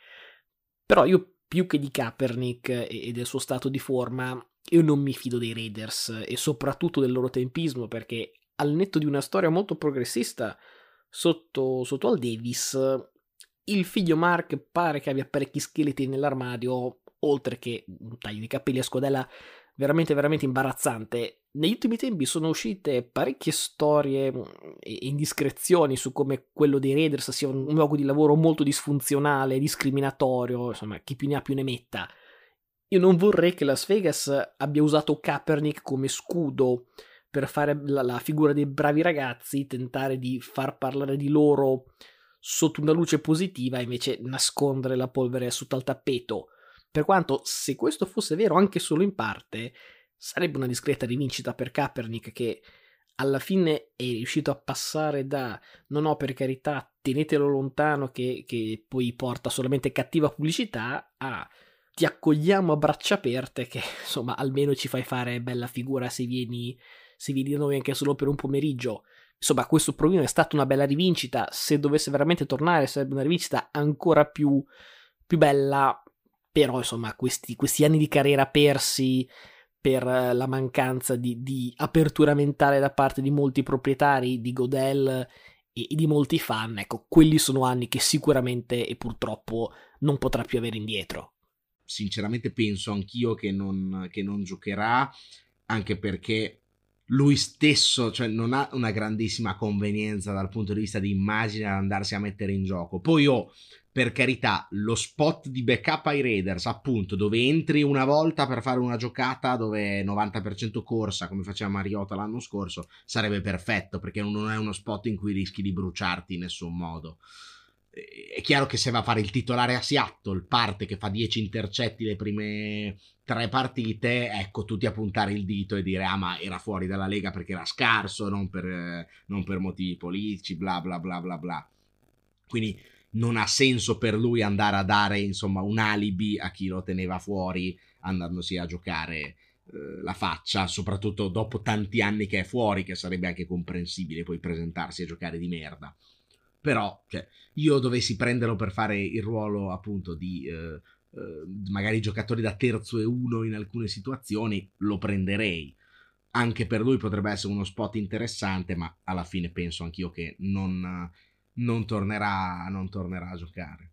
Però io più che di Kaepernick e, e del suo stato di forma io non mi fido dei Raiders e soprattutto del loro tempismo perché al netto di una storia molto progressista sotto, sotto al Davis il figlio Mark pare che abbia parecchi scheletri nell'armadio oltre che un taglio di capelli a scodella veramente veramente imbarazzante negli ultimi tempi sono uscite parecchie storie mm, e indiscrezioni su come quello dei Raiders sia un luogo di lavoro molto disfunzionale, discriminatorio, insomma, chi più ne ha più ne metta. Io non vorrei che Las Vegas abbia usato Kaepernick come scudo per fare la, la figura dei bravi ragazzi, tentare di far parlare di loro sotto una luce positiva e invece nascondere la polvere sotto al tappeto. Per quanto, se questo fosse vero anche solo in parte, sarebbe una discreta rivincita per Kaepernick che alla fine è riuscito a passare da non ho per carità tenetelo lontano che, che poi porta solamente cattiva pubblicità a ti accogliamo a braccia aperte che [laughs] insomma almeno ci fai fare bella figura se vieni, se vieni da noi anche solo per un pomeriggio. Insomma questo provino è stata una bella rivincita. Se dovesse veramente tornare sarebbe una rivincita ancora più, più bella però insomma questi, questi anni di carriera persi per la mancanza di, di, apertura mentale da parte di molti proprietari di Godel e, e, di molti fan, ecco, quelli sono anni che sicuramente e purtroppo non potrà più avere indietro. Sinceramente penso anch'io che non, che non giocherà, anche perché lui stesso cioè, non ha una grandissima convenienza dal punto di vista di immagine ad andarsi a mettere in gioco. Poi ho, oh, per carità, lo spot di backup ai Raiders, appunto, dove entri una volta per fare una giocata dove è 90% corsa, come faceva Mariota l'anno scorso, sarebbe perfetto, perché non è uno spot in cui rischi di bruciarti in nessun modo è chiaro che se va a fare il titolare a Seattle, parte che fa 10 intercetti le prime tre partite, ecco, tutti a puntare il dito e dire ah ma era fuori dalla Lega perché era scarso, non per, non per motivi politici, bla bla bla bla bla. Quindi non ha senso per lui andare a dare insomma un alibi a chi lo teneva fuori andandosi a giocare eh, la faccia, soprattutto dopo tanti anni che è fuori, che sarebbe anche comprensibile poi presentarsi a giocare di merda però cioè, io dovessi prenderlo per fare il ruolo appunto di eh, eh, magari giocatori da terzo e uno in alcune situazioni, lo prenderei. Anche per lui potrebbe essere uno spot interessante, ma alla fine penso anch'io che non, non, tornerà, non tornerà a giocare.